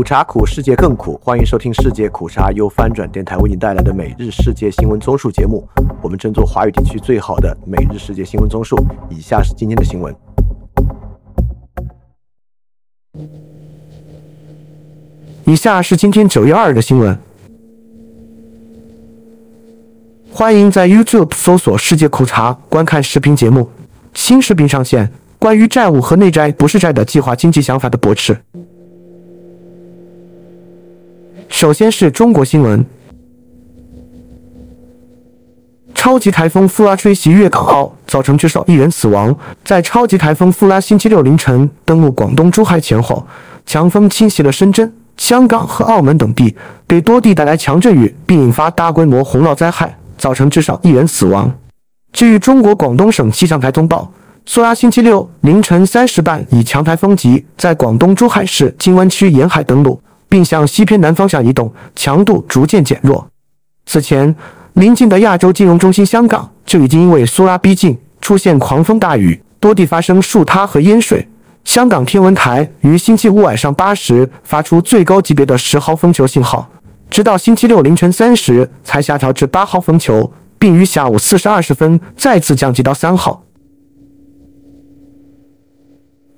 苦茶苦，世界更苦。欢迎收听世界苦茶由翻转电台为您带来的每日世界新闻综述节目。我们争做华语地区最好的每日世界新闻综述。以下是今天的新闻。以下是今天九月二日的新闻。欢迎在 YouTube 搜索“世界苦茶”观看视频节目。新视频上线，关于债务和内债不是债的计划经济想法的驳斥。首先是中国新闻：超级台风富拉吹袭粤港澳，造成至少一人死亡。在超级台风富拉星期六凌晨登陆广东珠海前后，强风侵袭了深圳、香港和澳门等地，给多地带来强阵雨，并引发大规模洪涝灾害，造成至少一人死亡。据中国广东省气象台通报，苏拉星期六凌晨三时半以强台风级在广东珠海市金湾区沿海登陆。并向西偏南方向移动，强度逐渐减弱。此前，邻近的亚洲金融中心香港就已经因为苏拉逼近，出现狂风大雨，多地发生树塌和淹水。香港天文台于星期五晚上八时发出最高级别的十号风球信号，直到星期六凌晨三时才下调至八号风球，并于下午四时二十分再次降级到三号。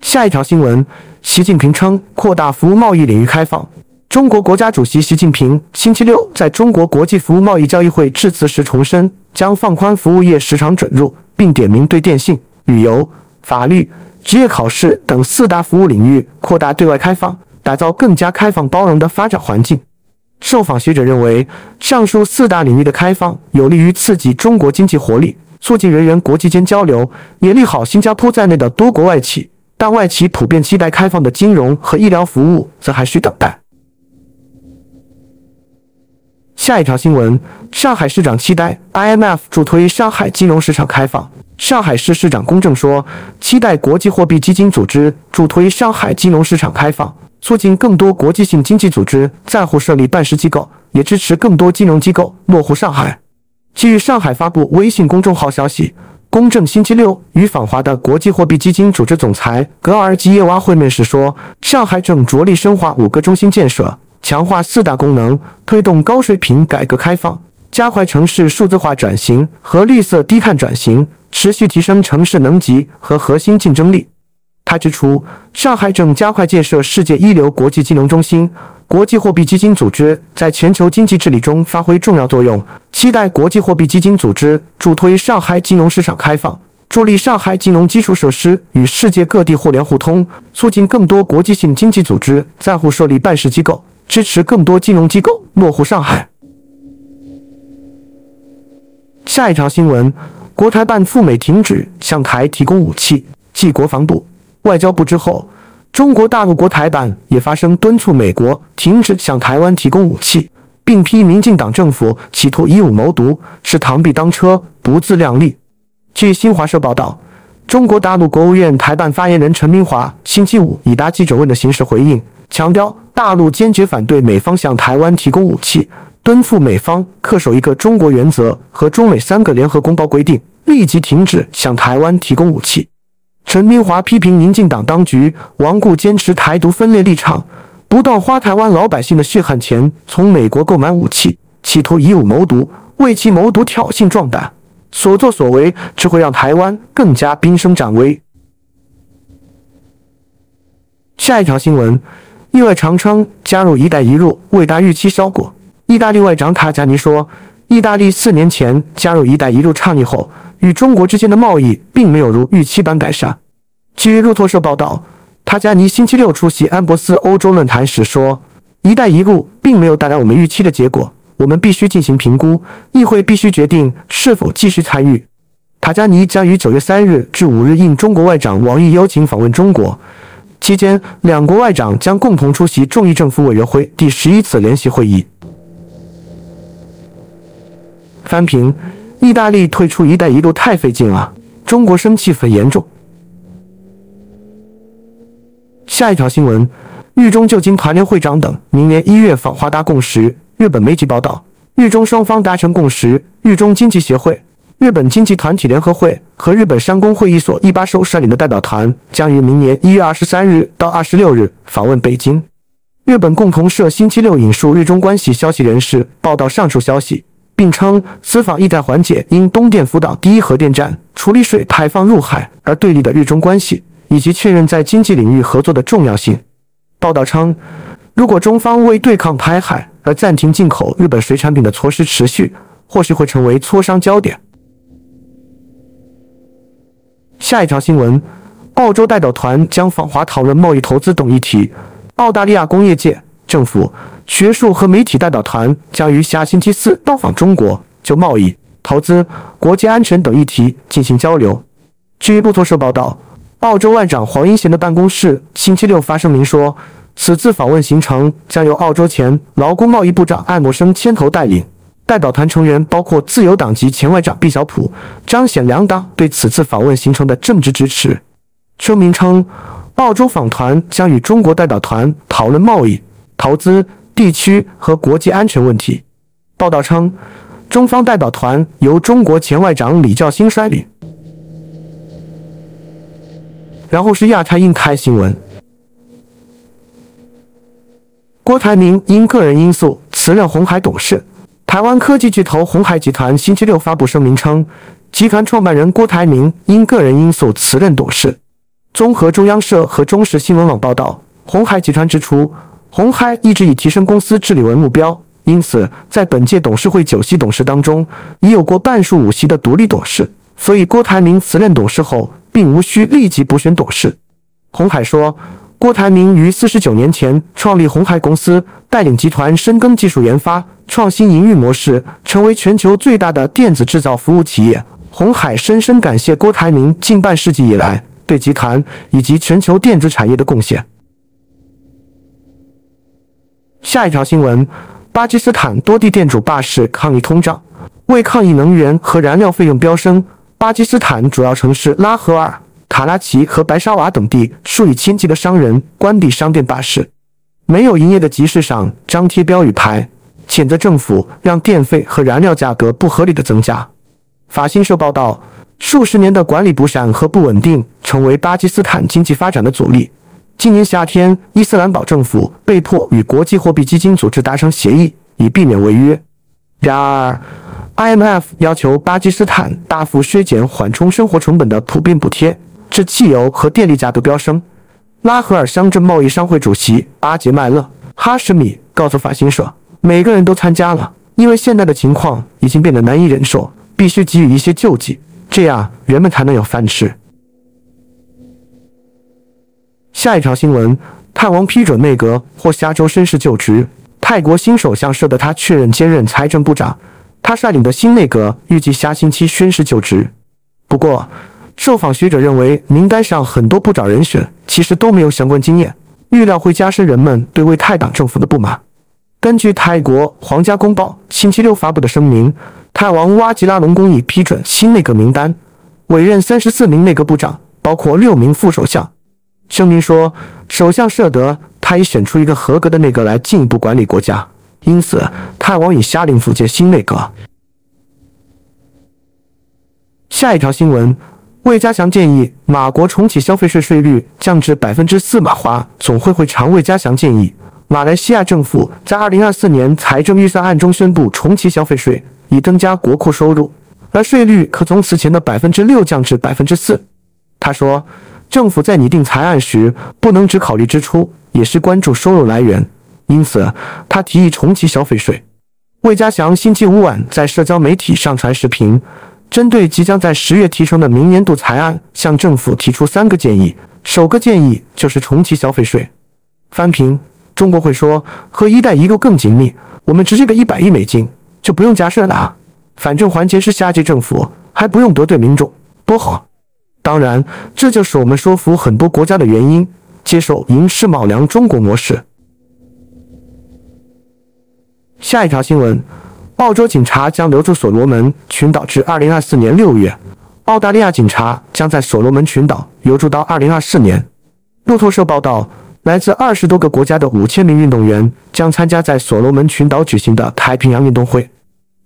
下一条新闻：习近平称扩大服务贸易领域开放。中国国家主席习近平星期六在中国国际服务贸易交易会致辞时重申，将放宽服务业市场准入，并点名对电信、旅游、法律、职业考试等四大服务领域扩大对外开放，打造更加开放包容的发展环境。受访学者认为，上述四大领域的开放有利于刺激中国经济活力，促进人员国际间交流，也利好新加坡在内的多国外企。但外企普遍期待开放的金融和医疗服务，则还需等待。下一条新闻：上海市长期待 IMF 助推上海金融市场开放。上海市市长龚正说，期待国际货币基金组织助推上海金融市场开放，促进更多国际性经济组织在沪设立办事机构，也支持更多金融机构落户上海。据上海发布微信公众号消息，龚正星期六与访华的国际货币基金组织总裁格尔基耶娃会面时说，上海正着力深化五个中心建设。强化四大功能，推动高水平改革开放，加快城市数字化转型和绿色低碳转型，持续提升城市能级和核心竞争力。他指出，上海正加快建设世界一流国际金融中心，国际货币基金组织在全球经济治理中发挥重要作用，期待国际货币基金组织助推上海金融市场开放，助力上海金融基础设施与世界各地互联互通，促进更多国际性经济组织在沪设立办事机构。支持更多金融机构落户上海。下一条新闻：国台办赴美停止向台提供武器。继国防部、外交部之后，中国大陆国台办也发声敦促美国停止向台湾提供武器，并批民进党政府企图以武谋独，是螳臂当车，不自量力。据新华社报道，中国大陆国务院台办发言人陈明华星期五以答记者问的形式回应，强调。大陆坚决反对美方向台湾提供武器，敦促美方恪守一个中国原则和中美三个联合公报规定，立即停止向台湾提供武器。陈明华批评民进党当局顽固坚持台独分裂立场，不断花台湾老百姓的血汗钱从美国购买武器，企图以武谋独，为其谋独挑衅壮胆，所作所为只会让台湾更加兵声展威。下一条新闻。意外长称加入“一带一路”未达预期效果。意大利外长卡加尼说，意大利四年前加入“一带一路”倡议后，与中国之间的贸易并没有如预期般改善。据路透社报道，塔加尼星期六出席安博斯欧洲论坛时说：“一带一路并没有带来我们预期的结果，我们必须进行评估，议会必须决定是否继续参与。”塔加尼将于九月三日至五日应中国外长王毅邀请访问中国。期间，两国外长将共同出席众议政府委员会第十一次联席会议。翻评：意大利退出“一带一路”太费劲了，中国生气很严重。下一条新闻：日中旧金团联会长等明年一月访华达共识。日本媒体报道，日中双方达成共识，日中经济协会。日本经济团体联合会和日本山工会议所一把手率领的代表团将于明年一月二十三日到二十六日访问北京。日本共同社星期六引述日中关系消息人士报道上述消息，并称此访意在缓解因东电福岛第一核电站处理水排放入海而对立的日中关系，以及确认在经济领域合作的重要性。报道称，如果中方为对抗排海而暂停进口日本水产品的措施持续，或许会成为磋商焦点。下一条新闻：澳洲代表团将访华讨论贸易、投资等议题。澳大利亚工业界、政府、学术和媒体代表团将于下星期四到访中国，就贸易、投资、国际安全等议题进行交流。据路透社报道，澳洲外长黄英贤的办公室星期六发声明说，此次访问行程将由澳洲前劳工贸易部长艾默生牵头带领。代表团成员包括自由党籍前外长毕晓普，彰显两党对此次访问行程的政治支持。声明称，澳洲访团将与中国代表团讨论贸易、投资、地区和国际安全问题。报道称，中方代表团由中国前外长李肇星率领。然后是亚太印太新闻，郭台铭因个人因素辞任红海董事。台湾科技巨头鸿海集团星期六发布声明称，集团创办人郭台铭因个人因素辞任董事。综合中央社和中时新闻网报道，鸿海集团指出，鸿海一直以提升公司治理为目标，因此在本届董事会九席董事当中，已有过半数五席的独立董事，所以郭台铭辞任董事后，并无需立即补选董事。鸿海说。郭台铭于四十九年前创立鸿海公司，带领集团深耕技术研发、创新营运模式，成为全球最大的电子制造服务企业。鸿海深深感谢郭台铭近半世纪以来对集团以及全球电子产业的贡献。下一条新闻：巴基斯坦多地店主罢市抗议通胀，为抗议能源和燃料费用飙升，巴基斯坦主要城市拉合尔。卡拉奇和白沙瓦等地数以千计的商人关闭商店罢市，没有营业的集市上张贴标语牌，谴责政府让电费和燃料价格不合理的增加。法新社报道，数十年的管理不善和不稳定成为巴基斯坦经济发展的阻力。今年夏天，伊斯兰堡政府被迫与国际货币基金组织达成协议，以避免违约。然而，IMF 要求巴基斯坦大幅削减缓冲生活成本的普遍补贴。致汽油和电力价格飙升。拉合尔乡镇贸易商会主席阿杰麦勒·哈什米告诉法新社：“每个人都参加了，因为现在的情况已经变得难以忍受，必须给予一些救济，这样人们才能有饭吃。”下一条新闻：泰王批准内阁或下周宣誓就职。泰国新首相舍得他确认兼任财政部长，他率领的新内阁预计下星期宣誓就职。不过，受访学者认为，名单上很多部长人选其实都没有相关经验，预料会加深人们对为泰党政府的不满。根据泰国皇家公报星期六发布的声明，泰王哇吉拉隆功已批准新内阁名单，委任三十四名内阁部长，包括六名副首相。声明说，首相舍得他已选出一个合格的内阁来进一步管理国家，因此泰王已下令组建新内阁。下一条新闻。魏家祥建议马国重启消费税税率降至百分之四。马华总会会长魏家祥建议，马来西亚政府在二零二四年财政预算案中宣布重启消费税，以增加国库收入，而税率可从此前的百分之六降至百分之四。他说，政府在拟定财案时不能只考虑支出，也是关注收入来源，因此他提议重启消费税。魏家祥星期五晚在社交媒体上传视频。针对即将在十月提成的明年度财案，向政府提出三个建议。首个建议就是重启消费税。翻平，中国会说和“一带一路”更紧密，我们直接给一百亿美金，就不用加税了啊。反正环节是下届政府，还不用得罪民众，多好。当然，这就是我们说服很多国家的原因，接受银世卯粮中国模式。下一条新闻。澳洲警察将留住所罗门群岛至二零二四年六月。澳大利亚警察将在所罗门群岛留住到二零二四年。路透社报道，来自二十多个国家的五千名运动员将参加在所罗门群岛举行的太平洋运动会。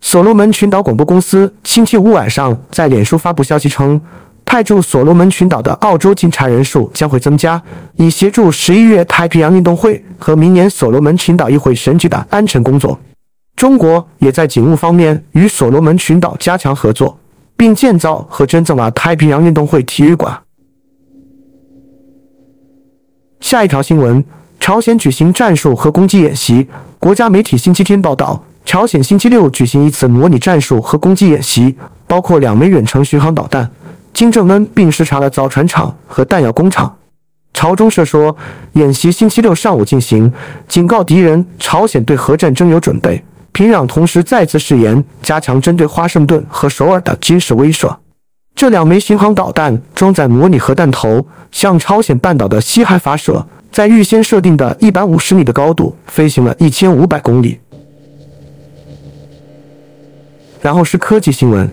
所罗门群岛广播公司星期五晚上在脸书发布消息称，派驻所罗门群岛的澳洲警察人数将会增加，以协助十一月太平洋运动会和明年所罗门群岛议会选举的安全工作。中国也在警务方面与所罗门群岛加强合作，并建造和捐赠了太平洋运动会体育馆。下一条新闻：朝鲜举行战术和攻击演习。国家媒体星期天报道，朝鲜星期六举行一次模拟战术和攻击演习，包括两枚远程巡航导弹。金正恩并视察了造船厂和弹药工厂。朝中社说，演习星期六上午进行，警告敌人朝鲜对核战争有准备。平壤同时再次誓言加强针对华盛顿和首尔的军事威慑。这两枚巡航导弹装载模拟核弹头，向朝鲜半岛的西海发射，在预先设定的一百五十米的高度飞行了一千五百公里。然后是科技新闻。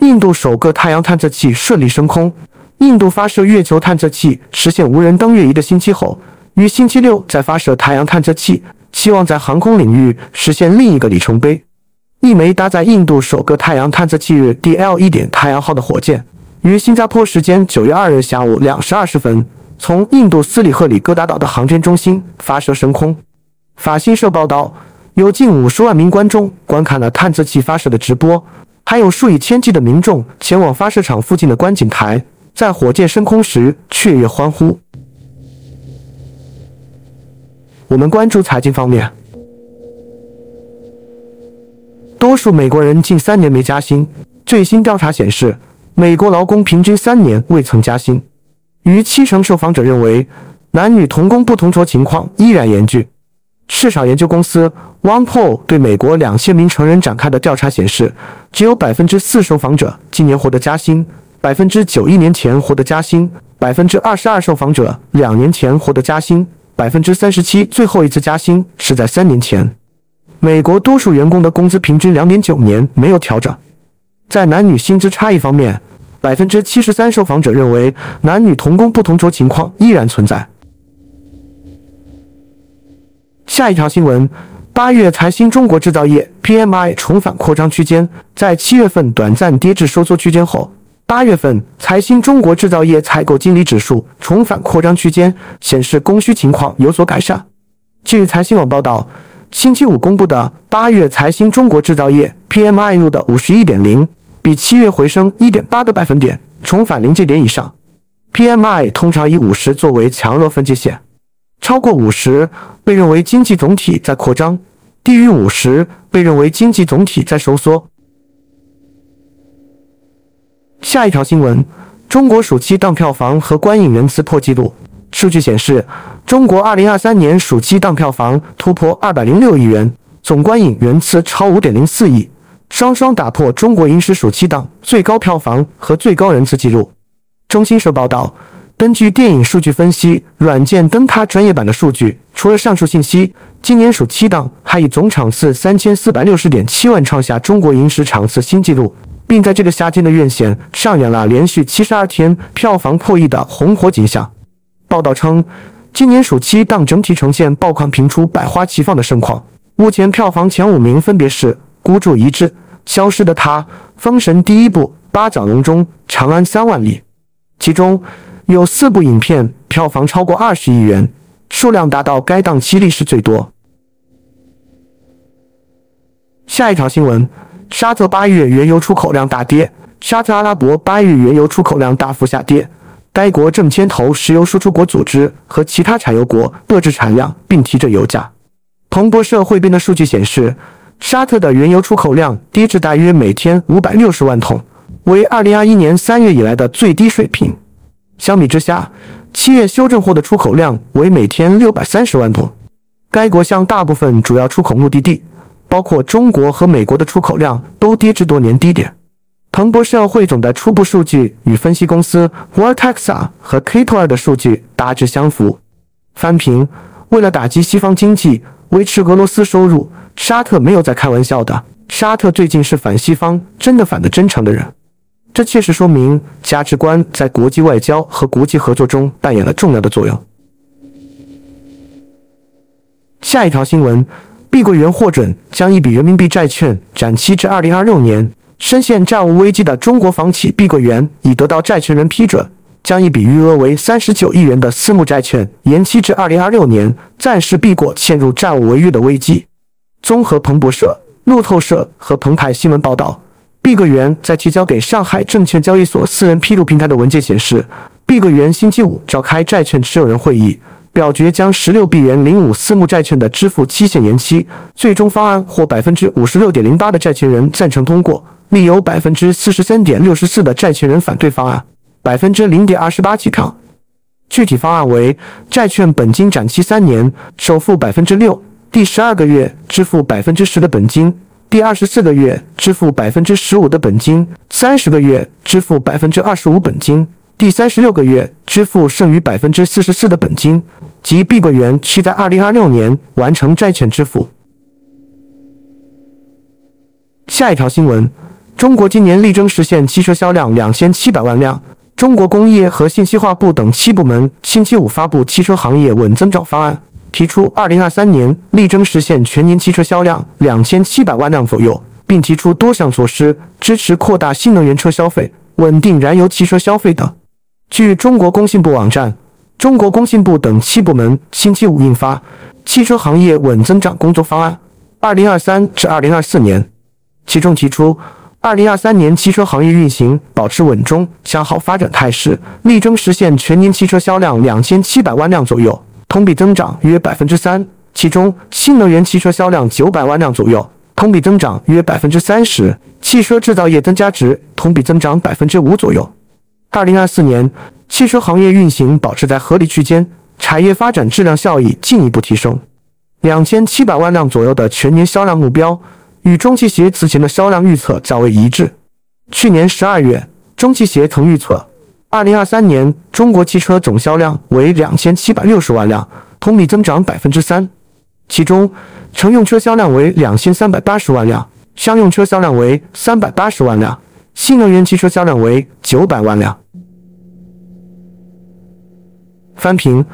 印度首个太阳探测器顺利升空。印度发射月球探测器实现无人登月一个星期后，于星期六再发射太阳探测器，期望在航空领域实现另一个里程碑。一枚搭载印度首个太阳探测器日 DL 一点太阳号的火箭，于新加坡时间九月二日下午两时二十分，从印度斯里赫里戈达岛的航天中心发射升空。法新社报道，有近五十万名观众观看了探测器发射的直播。还有数以千计的民众前往发射场附近的观景台，在火箭升空时雀跃欢呼。我们关注财经方面，多数美国人近三年没加薪。最新调查显示，美国劳工平均三年未曾加薪。逾七成受访者认为，男女同工不同酬情况依然严峻。市场研究公司 OnePoll 对美国两千名成人展开的调查显示，只有百分之四受访者今年获得加薪，百分之九一年前获得加薪，百分之二十二受访者两年前获得加薪，百分之三十七最后一次加薪是在三年前。美国多数员工的工资平均两点九年没有调整。在男女薪资差异方面，百分之七十三受访者认为男女同工不同酬情况依然存在。下一条新闻：八月财新中国制造业 PMI 重返扩张区间，在七月份短暂跌至收缩区间后，八月份财新中国制造业采购经理指数重返扩张区间，显示供需情况有所改善。据财新网报道，星期五公布的八月财新中国制造业 PMI 入的五十一点零，比七月回升一点八个百分点，重返临界点以上。PMI 通常以五十作为强弱分界线。超过五十被认为经济总体在扩张，低于五十被认为经济总体在收缩。下一条新闻：中国暑期档票房和观影人次破纪录。数据显示，中国2023年暑期档票房突破206亿元，总观影人次超5.04亿，双双打破中国影史暑期档最高票房和最高人次纪录。中新社报道。根据电影数据分析软件灯塔专业版的数据，除了上述信息，今年暑期档还以总场次三千四百六十点七万创下中国影史场次新纪录，并在这个夏天的院线上演了连续七十二天票房破亿的红火景象。报道称，今年暑期档整体呈现爆款频出、百花齐放的盛况。目前票房前五名分别是《孤注一掷》《消失的他》《封神》第一部《八角笼中长安三万里》，其中。有四部影片票房超过二十亿元，数量达到该档期历史最多。下一条新闻：沙特八月原油出口量大跌。沙特阿拉伯八月原油出口量大幅下跌，该国正牵头石油输出国组织和其他产油国遏制产量，并提振油价。彭博社汇编的数据显示，沙特的原油出口量跌至大约每天五百六十万桶，为二零二一年三月以来的最低水平。相比之下，七月修正后的出口量为每天六百三十万桶。该国向大部分主要出口目的地，包括中国和美国的出口量都跌至多年低点。彭博社汇总的初步数据与分析公司 Vortexa 和 k t o r 的数据大致相符。翻评：为了打击西方经济，维持俄罗斯收入，沙特没有在开玩笑的。沙特最近是反西方，真的反的真诚的人。这确实说明价值观在国际外交和国际合作中扮演了重要的作用。下一条新闻：碧桂园获准将一笔人民币债券展期至二零二六年，深陷债务危机的中国房企碧桂园已得到债权人批准，将一笔余额为三十九亿元的私募债券延期至二零二六年，暂时避过陷入债务违约的危机。综合彭博社、路透社和澎湃新闻报道，碧桂园在提交给上海证券交易所私人披露平台的文件显示，碧桂园星期五召开债券持有人会议。表决将十六亿元零五私募债券的支付期限延期，最终方案获百分之五十六点零八的债权人赞成通过，另有百分之四十三点六十四的债权人反对方案，百分之零点二十八弃票。具体方案为：债券本金展期三年，首付百分之六，第十二个月支付百分之十的本金，第二十四个月支付百分之十五的本金，三十个月支付百分之二十五本金。第三十六个月支付剩余百分之四十四的本金，即碧桂园需在二零二六年完成债券支付。下一条新闻：中国今年力争实现汽车销量两千七百万辆。中国工业和信息化部等七部门星期五发布汽车行业稳增长方案，提出二零二三年力争实现全年汽车销量两千七百万辆左右，并提出多项措施支持扩大新能源车消费、稳定燃油汽车消费等。据中国工信部网站，中国工信部等七部门星期五印发《汽车行业稳增长工作方案（二零二三至二零二四年）》，其中提出，二零二三年汽车行业运行保持稳中向好发展态势，力争实现全年汽车销量两千七百万辆左右，同比增长约百分之三。其中，新能源汽车销量九百万辆左右，同比增长约百分之三十；汽车制造业增加值同比增长百分之五左右。二零二四年，汽车行业运行保持在合理区间，产业发展质量效益进一步提升。两千七百万辆左右的全年销量目标，与中汽协此前的销量预测较为一致。去年十二月，中汽协曾预测，二零二三年中国汽车总销量为两千七百六十万辆，同比增长百分之三。其中，乘用车销量为两千三百八十万辆，商用车销量为三百八十万辆。新能源汽车销量为九百万辆。翻平：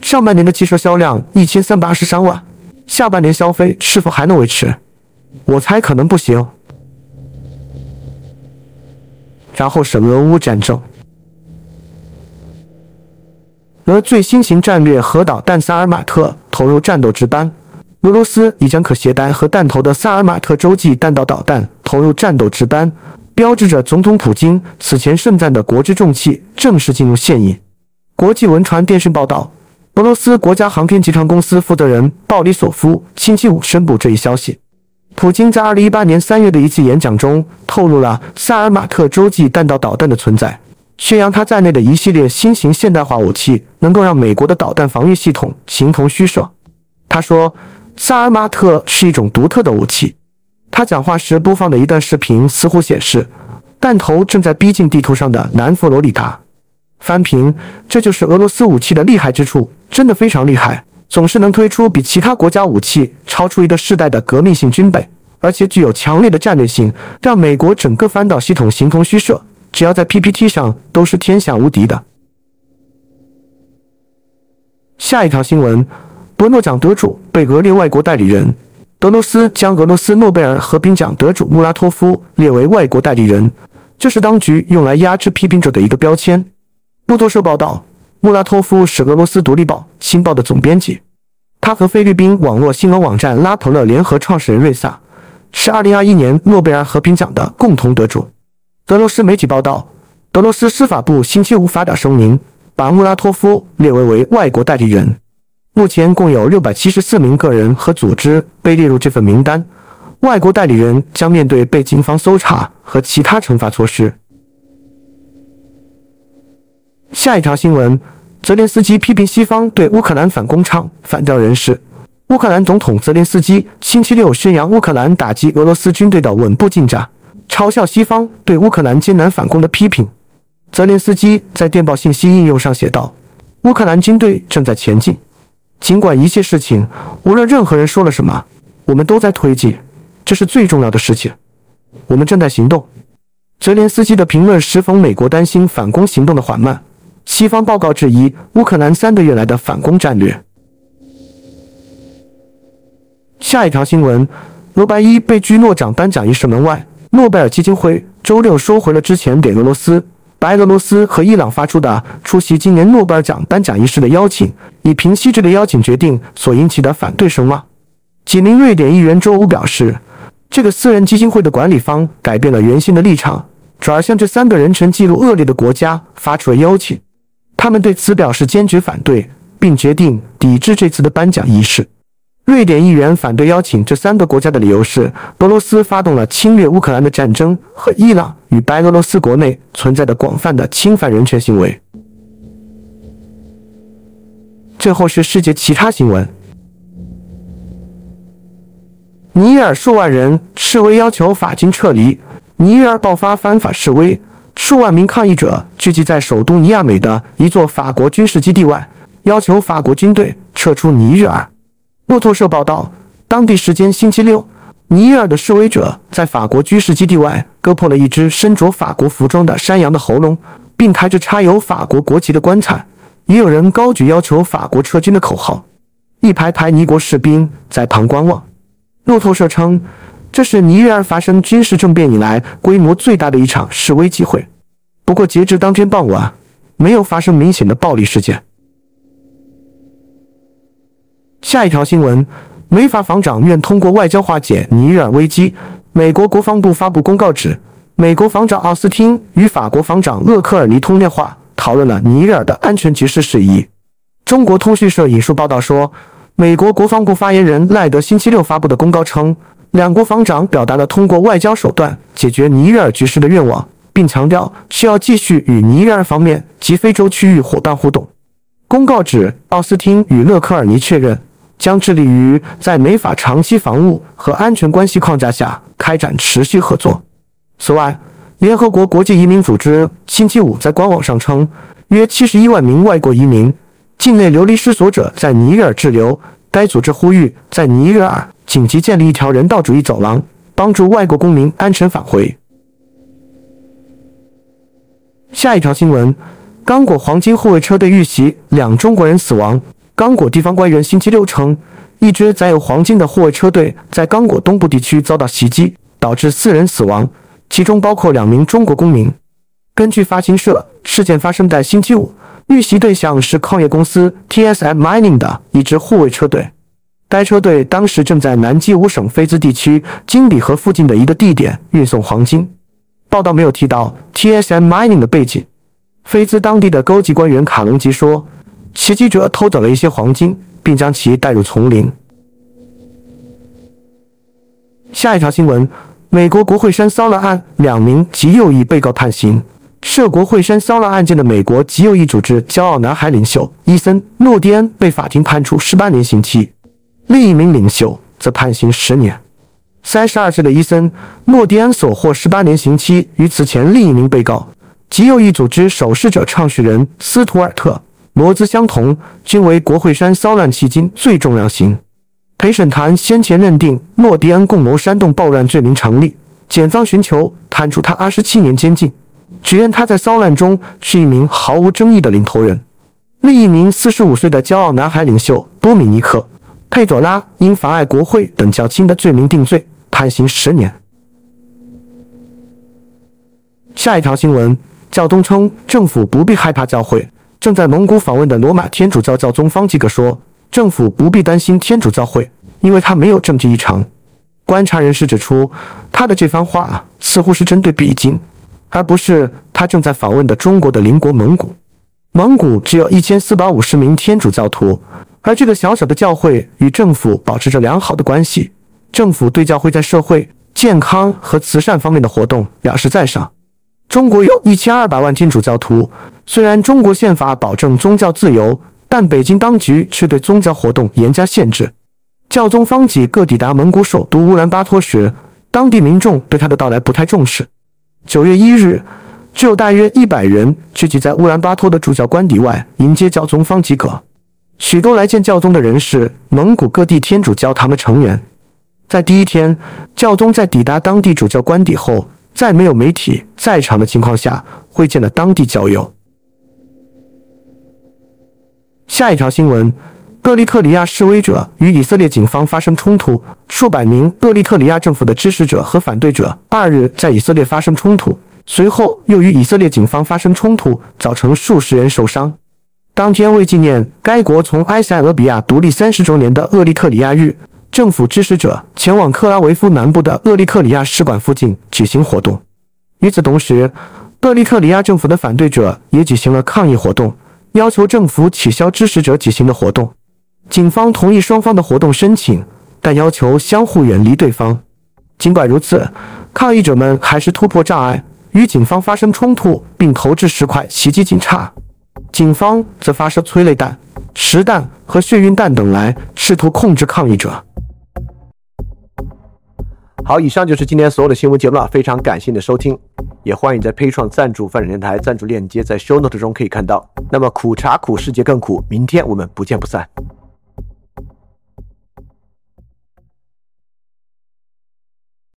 上半年的汽车销量一千三百二十三万，下半年消费是否还能维持？我猜可能不行。然后是俄乌战争，俄最新型战略核导弹萨尔马特投入战斗值班，俄罗斯已将可携带核弹头的萨尔马特洲际弹道导弹投入战斗值班。标志着总统普京此前盛赞的国之重器正式进入现役。国际文传电讯报道，俄罗斯国家航天集团公司负责人鲍里索夫星期五宣布这一消息。普京在2018年3月的一次演讲中透露了萨尔马特洲际弹道导弹的存在，宣扬他在内的一系列新型现代化武器能够让美国的导弹防御系统形同虚设。他说，萨尔马特是一种独特的武器。他讲话时播放的一段视频似乎显示，弹头正在逼近地图上的南佛罗里达。翻评：这就是俄罗斯武器的厉害之处，真的非常厉害，总是能推出比其他国家武器超出一个世代的革命性军备，而且具有强烈的战略性，让美国整个反导系统形同虚设。只要在 PPT 上都是天下无敌的。下一条新闻：伯诺奖得主被俄列外国代理人。俄罗斯将俄罗斯诺贝尔和平奖得主穆拉托夫列为外国代理人，这是当局用来压制批评者的一个标签。路透社报道，穆拉托夫是俄罗斯独立报《新报》的总编辑，他和菲律宾网络新闻网站拉头勒联合创始人瑞萨是2021年诺贝尔和平奖的共同得主。俄罗斯媒体报道，俄罗斯司法部星期五发表声明，把穆拉托夫列为为外国代理人。目前共有六百七十四名个人和组织被列入这份名单，外国代理人将面对被警方搜查和其他惩罚措施。下一条新闻：泽连斯基批评西方对乌克兰反攻唱反调人士。乌克兰总统泽连斯基星期六宣扬乌克兰打击俄罗斯军队的稳步进展，嘲笑西方对乌克兰艰难反攻的批评。泽连斯基在电报信息应用上写道：“乌克兰军队正在前进。”尽管一切事情，无论任何人说了什么，我们都在推进，这是最重要的事情。我们正在行动。泽连斯基的评论时逢美国担心反攻行动的缓慢，西方报告质疑乌克兰三个月来的反攻战略。下一条新闻：罗白伊被拘诺奖颁奖仪式门外，诺贝尔基金会周六收回了之前给俄罗斯、白俄罗斯和伊朗发出的出席今年诺贝尔奖颁奖仪式的邀请，以平息这个邀请决定所引起的反对声浪。几名瑞典议员周五表示，这个私人基金会的管理方改变了原先的立场，转而向这三个人权记录恶劣的国家发出了邀请。他们对此表示坚决反对，并决定抵制这次的颁奖仪式。瑞典议员反对邀请这三个国家的理由是，俄罗斯发动了侵略乌克兰的战争和伊朗与白俄罗斯国内存在的广泛的侵犯人权行为。最后是世界其他新闻：尼日尔数万人示威要求法军撤离，尼日尔爆发反法示威，数万名抗议者聚集在首都尼亚美的一座法国军事基地外，要求法国军队撤出尼日尔。路透社报道，当地时间星期六，尼日尔的示威者在法国军事基地外割破了一只身着法国服装的山羊的喉咙，并抬着插有法国国旗的棺材。也有人高举要求法国撤军的口号。一排排尼国士兵在旁观望。路透社称，这是尼日尔发生军事政变以来规模最大的一场示威集会。不过，截至当天傍晚，没有发生明显的暴力事件。下一条新闻：美法防长愿通过外交化解尼日尔危机。美国国防部发布公告指，美国防长奥斯汀与法国防长勒克尔尼通电话，讨论了尼日尔的安全局势事宜。中国通讯社引述报道说，美国国防部发言人赖德星期六发布的公告称，两国防长表达了通过外交手段解决尼日尔局势的愿望，并强调需要继续与尼日尔方面及非洲区域伙伴互动。公告指，奥斯汀与勒克尔尼确认。将致力于在美法长期防务和安全关系框架下开展持续合作。此外，联合国国际移民组织星期五在官网上称，约七十一万名外国移民、境内流离失所者在尼日尔滞留。该组织呼吁在尼日尔紧急建立一条人道主义走廊，帮助外国公民安全返回。下一条新闻：刚果黄金护卫车队遇袭，两中国人死亡。刚果地方官员星期六称，一支载有黄金的护卫车队在刚果东部地区遭到袭击，导致四人死亡，其中包括两名中国公民。根据发行社，事件发生在星期五，遇袭对象是矿业公司 TSM Mining 的一支护卫车队。该车队当时正在南基伍省菲兹地区金比河附近的一个地点运送黄金。报道没有提到 TSM Mining 的背景。菲兹当地的高级官员卡隆吉说。袭击者偷走了一些黄金，并将其带入丛林。下一条新闻：美国国会山骚乱案，两名极右翼被告判刑。涉国会山骚乱案件的美国极右翼组织“骄傲男孩”领袖伊森·诺迪恩被法庭判处十八年刑期，另一名领袖则判刑十年。三十二岁的伊森·诺迪安所获十八年刑期，与此前另一名被告极右翼组织守势者创始人斯图尔特。罗兹相同，均为国会山骚乱迄今最重量刑。陪审团先前认定诺迪安共谋煽动暴乱罪名成立，检方寻求判处他二十七年监禁，指认他在骚乱中是一名毫无争议的领头人。另一名四十五岁的骄傲男孩领袖多米尼克·佩佐拉因妨碍国会等较轻的罪名定罪，判刑十年。下一条新闻：教宗称政府不必害怕教会。正在蒙古访问的罗马天主教教宗方济各说：“政府不必担心天主教会，因为他没有政治异常。”观察人士指出，他的这番话似乎是针对北京，而不是他正在访问的中国的邻国蒙古。蒙古只有一千四百五十名天主教徒，而这个小小的教会与政府保持着良好的关系。政府对教会在社会、健康和慈善方面的活动表示赞赏。中国有一千二百万天主教徒。虽然中国宪法保证宗教自由，但北京当局却对宗教活动严加限制。教宗方济各抵达蒙古首都乌兰巴托时，当地民众对他的到来不太重视。九月一日，只有大约一百人聚集在乌兰巴托的主教官邸外迎接教宗方济各。许多来见教宗的人是蒙古各地天主教堂的成员。在第一天，教宗在抵达当地主教官邸后。在没有媒体在场的情况下，会见了当地教友。下一条新闻：厄立特里亚示威者与以色列警方发生冲突，数百名厄立特里亚政府的支持者和反对者二日在以色列发生冲突，随后又与以色列警方发生冲突，造成数十人受伤。当天为纪念该国从埃塞俄比亚独立三十周年的厄立特里亚日，政府支持者前往克拉维夫南部的厄立特里亚使馆附近举行活动。与此同时，厄立特里亚政府的反对者也举行了抗议活动，要求政府取消支持者举行的活动。警方同意双方的活动申请，但要求相互远离对方。尽管如此，抗议者们还是突破障碍，与警方发生冲突，并投掷石块袭击警察。警方则发射催泪弹、实弹和眩晕弹等来试图控制抗议者。好，以上就是今天所有的新闻节目了，非常感谢你的收听，也欢迎在 p a 创赞助范展电台赞助链接在 Show Note 中可以看到。那么苦茶苦，世界更苦，明天我们不见不散。